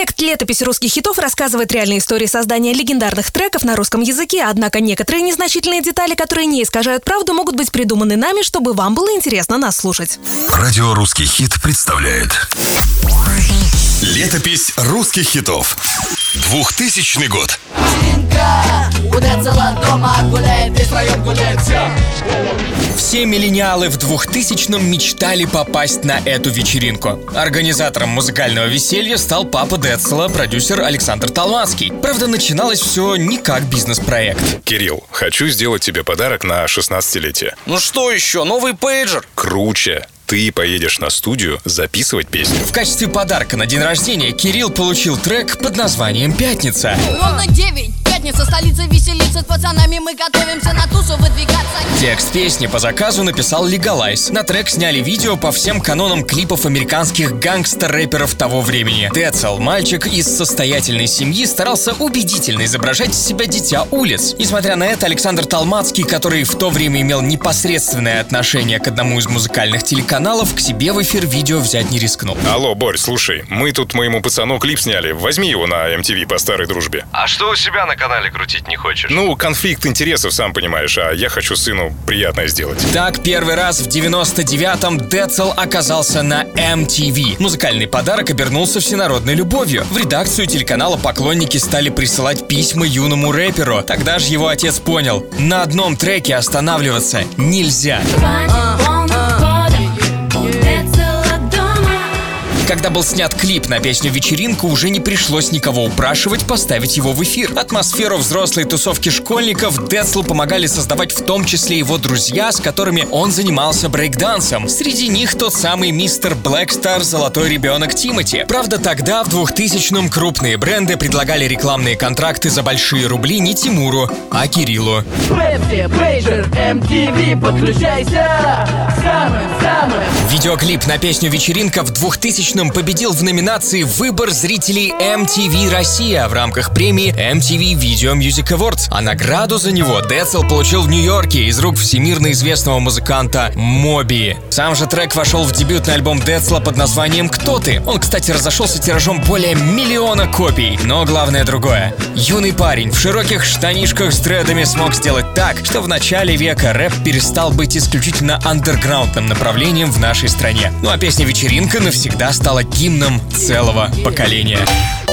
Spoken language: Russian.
Проект «Летопись русских хитов» рассказывает реальные истории создания легендарных треков на русском языке, однако некоторые незначительные детали, которые не искажают правду, могут быть придуманы нами, чтобы вам было интересно нас слушать. Радио «Русский хит» представляет. Летопись русских хитов 2000 год. Все миллениалы в 2000-м мечтали попасть на эту вечеринку. Организатором музыкального веселья стал папа Децела, продюсер Александр Талмацкий. Правда, начиналось все не как бизнес-проект. Кирилл, хочу сделать тебе подарок на 16-летие. Ну что еще, новый пейджер? Круче. Ты поедешь на студию записывать песню. В качестве подарка на день рождения Кирилл получил трек под названием «Пятница». Ровно 9, пятница, столица веселится С пацанами мы готовимся на тусу выдвигаться Текст песни по заказу написал Legalize. На трек сняли видео по всем канонам клипов американских гангстер-рэперов того времени. Децл, мальчик из состоятельной семьи, старался убедительно изображать из себя дитя улиц. Несмотря на это, Александр Талмацкий, который в то время имел непосредственное отношение к одному из музыкальных телеканалов, к себе в эфир видео взять не рискнул. Алло, Борь, слушай, мы тут моему пацану клип сняли. Возьми его на MTV по старой дружбе. А что у себя на канале крутить не хочешь? Ну, конфликт интересов, сам понимаешь, а я хочу сыну приятное сделать. Так, первый раз в 99-м Децл оказался на MTV. Музыкальный подарок обернулся всенародной любовью. В редакцию телеканала поклонники стали присылать письма юному рэперу. Тогда же его отец понял, на одном треке останавливаться нельзя. Когда был снят клип на песню «Вечеринка», уже не пришлось никого упрашивать поставить его в эфир. Атмосферу взрослой тусовки школьников Децлу помогали создавать в том числе его друзья, с которыми он занимался брейкдансом. Среди них тот самый мистер Блэкстар, золотой ребенок Тимати. Правда, тогда, в 2000-м, крупные бренды предлагали рекламные контракты за большие рубли не Тимуру, а Кириллу. Пепси, пейджер, MTV, подключайся! Самым-самым! Видеоклип на песню «Вечеринка» в 2000-м победил в номинации «Выбор зрителей MTV Россия» в рамках премии MTV Video Music Awards, а награду за него Децл получил в Нью-Йорке из рук всемирно известного музыканта Моби. Сам же трек вошел в дебютный альбом Децла под названием «Кто ты?». Он, кстати, разошелся тиражом более миллиона копий. Но главное другое. Юный парень в широких штанишках с дредами смог сделать так, что в начале века рэп перестал быть исключительно андерграундным направлением в нашей стране. Ну а песня «Вечеринка» навсегда стала гимном целого поколения.